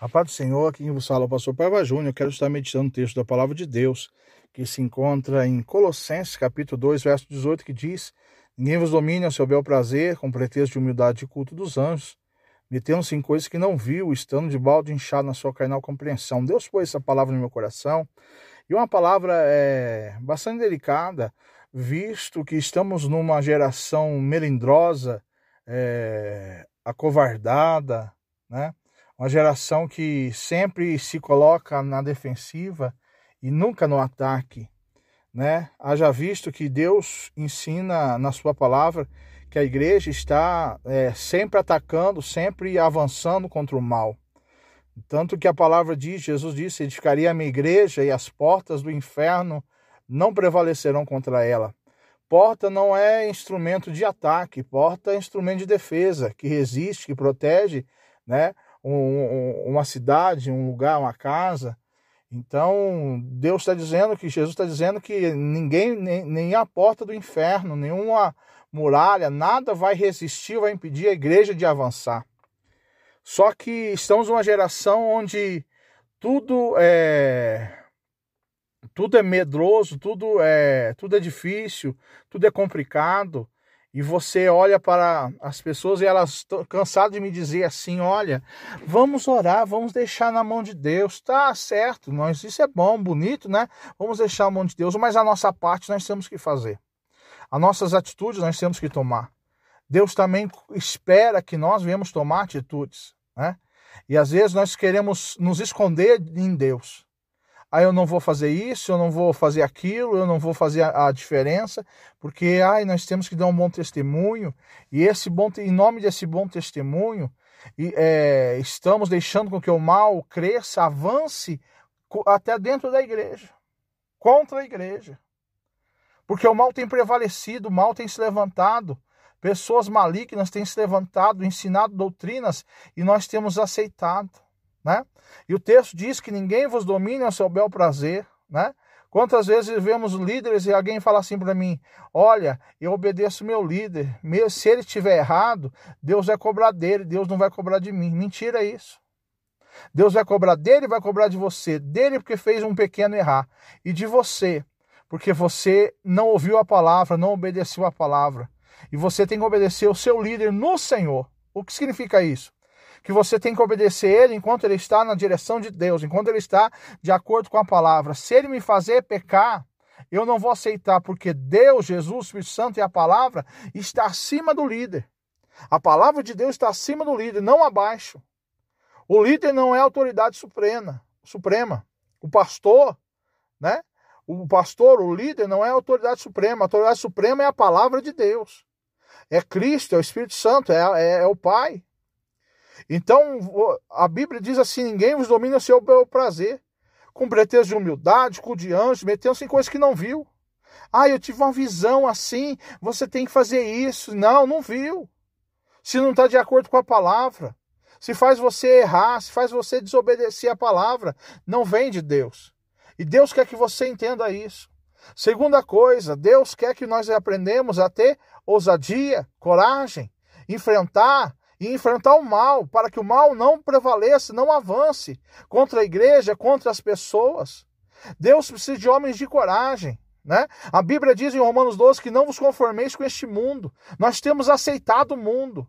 A paz do Senhor, quem vos fala é o pastor Paiva Júnior. Quero estar meditando o texto da palavra de Deus, que se encontra em Colossenses, capítulo 2, verso 18, que diz: Ninguém vos domine ao seu bel prazer, com pretexto de humildade e culto dos anjos, metendo-se em coisas que não viu, estando de balde inchado na sua carnal compreensão. Deus pôs essa palavra no meu coração, e uma palavra é, bastante delicada, visto que estamos numa geração melindrosa, é, acovardada, né? Uma geração que sempre se coloca na defensiva e nunca no ataque, né? Haja visto que Deus ensina na sua palavra que a igreja está é, sempre atacando, sempre avançando contra o mal. Tanto que a palavra diz, Jesus disse, edificaria a minha igreja e as portas do inferno não prevalecerão contra ela. Porta não é instrumento de ataque, porta é instrumento de defesa, que resiste, que protege, né? Um, uma cidade, um lugar, uma casa. Então, Deus está dizendo que, Jesus está dizendo que ninguém, nem, nem a porta do inferno, nenhuma muralha, nada vai resistir, vai impedir a igreja de avançar. Só que estamos numa geração onde tudo é tudo é medroso, tudo é tudo é difícil, tudo é complicado e você olha para as pessoas e elas estão cansadas de me dizer assim: olha, vamos orar, vamos deixar na mão de Deus. Tá certo, nós, isso é bom, bonito, né? Vamos deixar na mão de Deus, mas a nossa parte nós temos que fazer. As nossas atitudes nós temos que tomar. Deus também espera que nós venhamos tomar atitudes, né? E às vezes nós queremos nos esconder em Deus aí eu não vou fazer isso, eu não vou fazer aquilo, eu não vou fazer a, a diferença, porque ai, nós temos que dar um bom testemunho, e esse bom, em nome desse bom testemunho, e, é, estamos deixando com que o mal cresça, avance até dentro da igreja, contra a igreja. Porque o mal tem prevalecido, o mal tem se levantado, pessoas malignas têm se levantado, ensinado doutrinas e nós temos aceitado. Né? E o texto diz que ninguém vos domine ao seu bel prazer. Né? Quantas vezes vemos líderes e alguém fala assim para mim: Olha, eu obedeço meu líder, se ele estiver errado, Deus vai cobrar dele, Deus não vai cobrar de mim. Mentira isso. Deus vai cobrar dele, vai cobrar de você, dele porque fez um pequeno errar, e de você, porque você não ouviu a palavra, não obedeceu a palavra. E você tem que obedecer o seu líder no Senhor. O que significa isso? Que você tem que obedecer ele enquanto ele está na direção de Deus, enquanto ele está de acordo com a palavra. Se ele me fazer pecar, eu não vou aceitar, porque Deus, Jesus, Espírito Santo e a palavra está acima do líder. A palavra de Deus está acima do líder, não abaixo. O líder não é autoridade suprema, suprema. O pastor, né? O pastor, o líder, não é autoridade suprema. A autoridade suprema é a palavra de Deus. É Cristo, é o Espírito Santo, é, é, é o Pai. Então, a Bíblia diz assim: ninguém vos domina o seu prazer, com pretexto de humildade, com de anjos, metendo-se em coisas que não viu. Ah, eu tive uma visão assim, você tem que fazer isso. Não, não viu. Se não está de acordo com a palavra, se faz você errar, se faz você desobedecer a palavra, não vem de Deus. E Deus quer que você entenda isso. Segunda coisa, Deus quer que nós aprendemos a ter ousadia, coragem, enfrentar e enfrentar o mal, para que o mal não prevaleça, não avance contra a igreja, contra as pessoas. Deus precisa de homens de coragem. Né? A Bíblia diz em Romanos 12 que não vos conformeis com este mundo. Nós temos aceitado o mundo.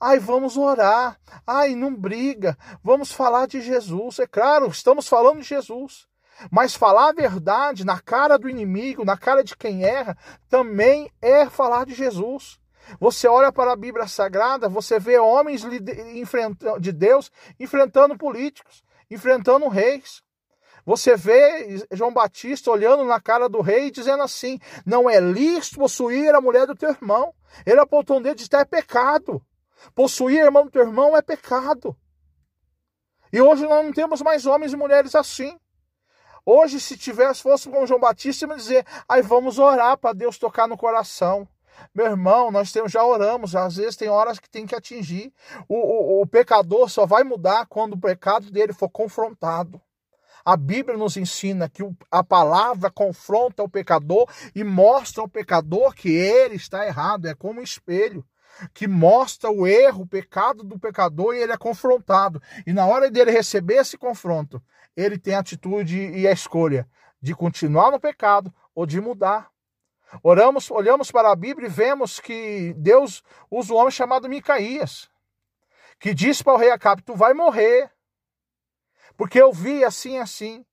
Ai, vamos orar. Ai, não briga. Vamos falar de Jesus. É claro, estamos falando de Jesus. Mas falar a verdade na cara do inimigo, na cara de quem erra, também é falar de Jesus. Você olha para a Bíblia Sagrada, você vê homens de Deus enfrentando políticos, enfrentando reis. Você vê João Batista olhando na cara do rei e dizendo assim: não é lícito possuir a mulher do teu irmão. Ele apontou um dedo e disse: é pecado. Possuir a irmã do teu irmão é pecado. E hoje nós não temos mais homens e mulheres assim. Hoje, se tivesse, fosse como João Batista, ia dizer: aí vamos orar para Deus tocar no coração. Meu irmão, nós temos, já oramos, às vezes tem horas que tem que atingir. O, o, o pecador só vai mudar quando o pecado dele for confrontado. A Bíblia nos ensina que a palavra confronta o pecador e mostra ao pecador que ele está errado, é como um espelho. que mostra o erro, o pecado do pecador e ele é confrontado. E na hora dele receber esse confronto, ele tem a atitude e a escolha de continuar no pecado ou de mudar. Oramos, olhamos para a Bíblia e vemos que Deus usa um homem chamado Micaías, que diz para o rei Acabe: Tu vai morrer, porque eu vi assim assim.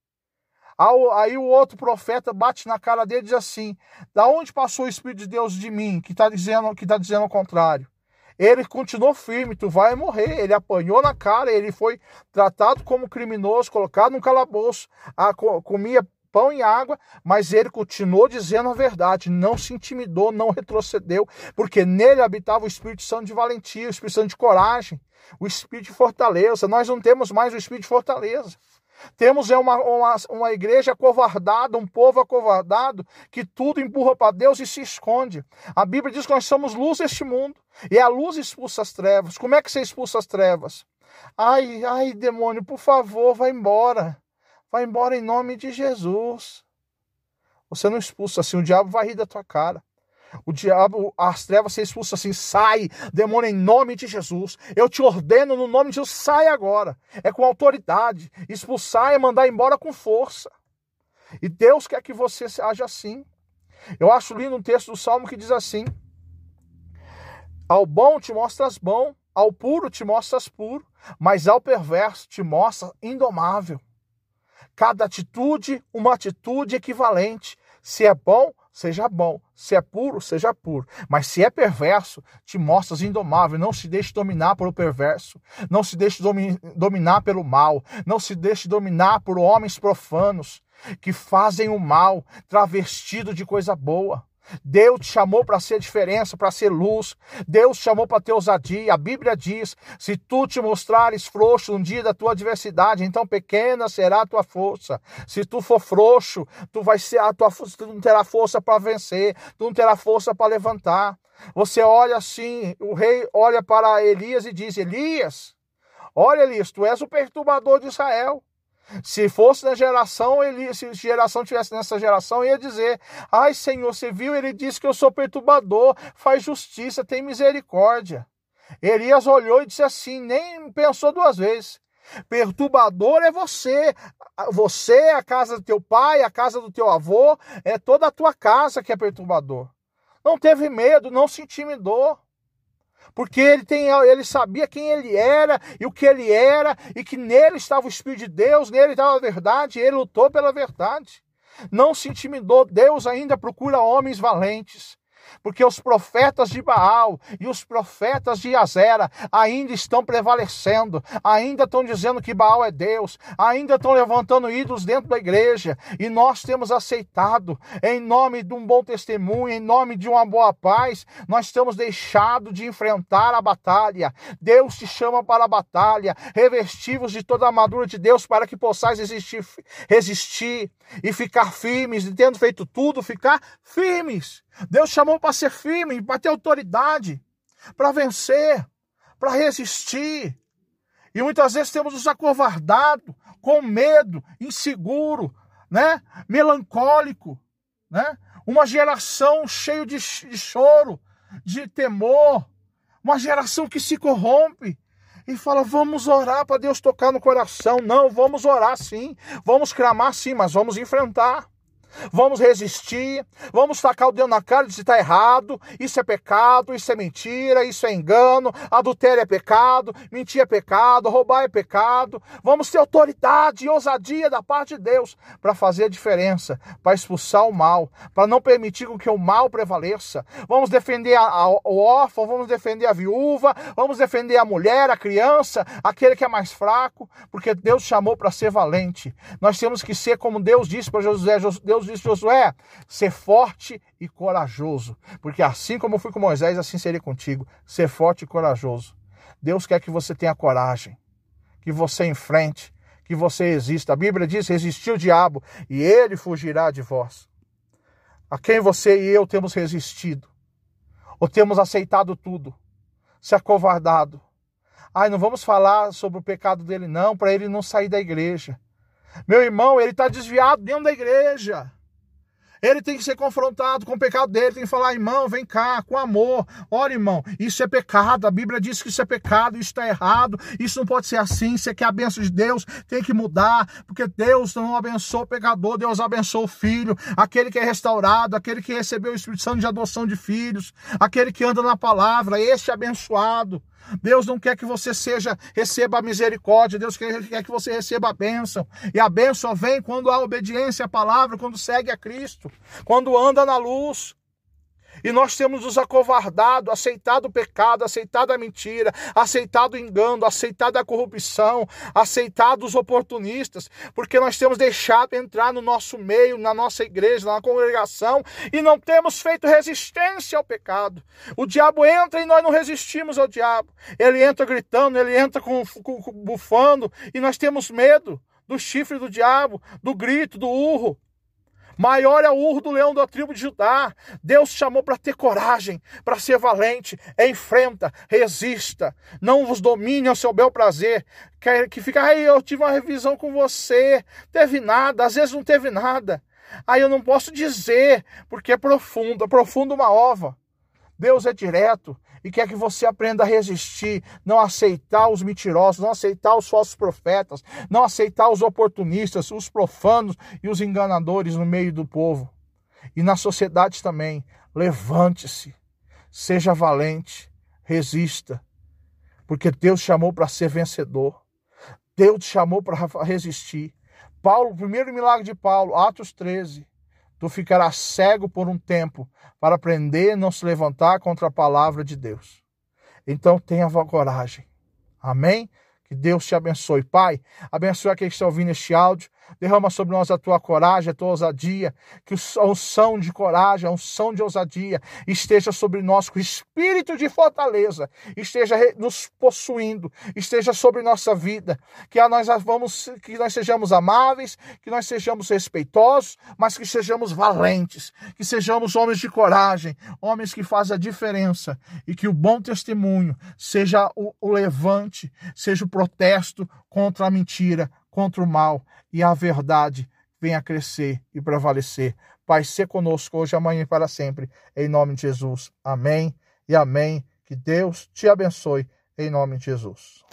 Aí o outro profeta bate na cara dele e diz assim: Da onde passou o Espírito de Deus de mim, que está dizendo, que tá dizendo o contrário? Ele continuou firme, tu vai morrer. Ele apanhou na cara, ele foi tratado como criminoso, colocado num calabouço, comia pão e água, mas ele continuou dizendo a verdade, não se intimidou, não retrocedeu, porque nele habitava o Espírito Santo de valentia, o Espírito Santo de coragem, o Espírito de fortaleza. Nós não temos mais o Espírito de fortaleza. Temos é uma, uma, uma igreja acovardada, um povo acovardado, que tudo empurra para Deus e se esconde. A Bíblia diz que nós somos luz deste mundo, e a luz expulsa as trevas. Como é que você expulsa as trevas? Ai, ai, demônio, por favor, vá embora. Vai embora em nome de Jesus. Você não expulsa assim, o diabo vai rir da tua cara. O diabo, as trevas, você expulsa assim, sai, demônio, em nome de Jesus. Eu te ordeno no nome de Jesus, sai agora. É com autoridade. Expulsar é mandar embora com força. E Deus quer que você haja assim. Eu acho lindo um texto do Salmo que diz assim: Ao bom te mostras bom, ao puro te mostras puro, mas ao perverso te mostras indomável. Cada atitude, uma atitude equivalente. Se é bom, seja bom. Se é puro, seja puro. Mas se é perverso, te mostras indomável. Não se deixe dominar pelo perverso. Não se deixe dominar pelo mal. Não se deixe dominar por homens profanos que fazem o mal travestido de coisa boa. Deus te chamou para ser diferença, para ser luz. Deus te chamou para ter ousadia. A Bíblia diz: se tu te mostrares frouxo um dia da tua adversidade, então pequena será a tua força. Se tu for frouxo, tu vai ser a tua tu não terá força para vencer, tu não terá força para levantar. Você olha assim, o rei olha para Elias e diz: Elias, olha Elias, tu és o perturbador de Israel. Se fosse na geração, ele, se geração tivesse nessa geração, ia dizer: Ai, Senhor, você viu? Ele disse que eu sou perturbador, faz justiça, tem misericórdia. Elias olhou e disse assim, nem pensou duas vezes. Perturbador é você. Você, a casa do teu pai, a casa do teu avô, é toda a tua casa que é perturbador. Não teve medo, não se intimidou porque ele, tem, ele sabia quem ele era e o que ele era, e que nele estava o Espírito de Deus, nele estava a verdade, e ele lutou pela verdade. Não se intimidou, Deus ainda procura homens valentes porque os profetas de Baal e os profetas de Azera ainda estão prevalecendo, ainda estão dizendo que Baal é Deus, ainda estão levantando ídolos dentro da igreja, e nós temos aceitado, em nome de um bom testemunho, em nome de uma boa paz, nós temos deixado de enfrentar a batalha. Deus te chama para a batalha, revestivos de toda a armadura de Deus para que possais resistir, resistir e ficar firmes, e tendo feito tudo, ficar firmes. Deus chamou para ser firme, para ter autoridade, para vencer, para resistir. E muitas vezes temos nos acovardado, com medo, inseguro, né? melancólico, né? uma geração cheia de, de choro, de temor, uma geração que se corrompe, e fala: vamos orar para Deus tocar no coração. Não, vamos orar sim, vamos clamar sim, mas vamos enfrentar vamos resistir, vamos tacar o dedo na cara de se está errado, isso é pecado, isso é mentira, isso é engano, adultério é pecado, mentir é pecado, roubar é pecado. Vamos ter autoridade e ousadia da parte de Deus para fazer a diferença, para expulsar o mal, para não permitir que o mal prevaleça. Vamos defender a, a, o órfão, vamos defender a viúva, vamos defender a mulher, a criança, aquele que é mais fraco, porque Deus chamou para ser valente. Nós temos que ser como Deus disse para José, Deus Deus disse Josué: ser forte e corajoso, porque assim como fui com Moisés, assim serei contigo. Ser forte e corajoso. Deus quer que você tenha coragem, que você enfrente, que você exista. A Bíblia diz: resistir o diabo e ele fugirá de vós. A quem você e eu temos resistido, ou temos aceitado tudo, se acovardado. Ai, não vamos falar sobre o pecado dele, não, para ele não sair da igreja. Meu irmão, ele está desviado dentro da igreja. Ele tem que ser confrontado com o pecado dele, tem que falar, irmão, vem cá, com amor. Olha, irmão, isso é pecado. A Bíblia diz que isso é pecado, isso está errado, isso não pode ser assim. Você quer a bênção de Deus, tem que mudar, porque Deus não abençoa o pecador, Deus abençoa o filho, aquele que é restaurado, aquele que recebeu o Espírito Santo de adoção de filhos, aquele que anda na palavra, este é abençoado. Deus não quer que você seja receba a misericórdia, Deus quer, quer que você receba a bênção. E a bênção vem quando há obediência à palavra, quando segue a Cristo, quando anda na luz. E nós temos nos acovardado, aceitado o pecado, aceitado a mentira, aceitado o engano, aceitado a corrupção, aceitado os oportunistas, porque nós temos deixado entrar no nosso meio, na nossa igreja, na congregação, e não temos feito resistência ao pecado. O diabo entra e nós não resistimos ao diabo. Ele entra gritando, ele entra com, com, com bufando, e nós temos medo do chifre do diabo, do grito, do urro. Maior é o urro do leão da tribo de Judá. Deus chamou para ter coragem, para ser valente. Enfrenta, resista. Não vos domine ao seu bel prazer. Que, que fica, aí eu tive uma revisão com você. Teve nada, às vezes não teve nada. Aí eu não posso dizer, porque é profundo, é profundo uma ova. Deus é direto e quer que você aprenda a resistir, não aceitar os mentirosos, não aceitar os falsos profetas, não aceitar os oportunistas, os profanos e os enganadores no meio do povo. E na sociedade também, levante-se, seja valente, resista, porque Deus chamou para ser vencedor. Deus te chamou para resistir. Paulo, primeiro milagre de Paulo, Atos 13. Tu ficarás cego por um tempo, para aprender a não se levantar contra a palavra de Deus. Então tenha coragem. Amém? Que Deus te abençoe. Pai, abençoe aqueles que estão ouvindo este áudio. Derrama sobre nós a tua coragem, a tua ousadia. Que a unção de coragem, a unção de ousadia esteja sobre nós, com espírito de fortaleza, esteja nos possuindo, esteja sobre nossa vida. Que nós vamos, que nós sejamos amáveis, que nós sejamos respeitosos, mas que sejamos valentes, que sejamos homens de coragem, homens que fazem a diferença e que o bom testemunho seja o, o levante, seja o protesto contra a mentira, contra o mal e a verdade venha crescer e prevalecer. Pai, ser conosco hoje, amanhã e para sempre. Em nome de Jesus. Amém e amém. Que Deus te abençoe. Em nome de Jesus.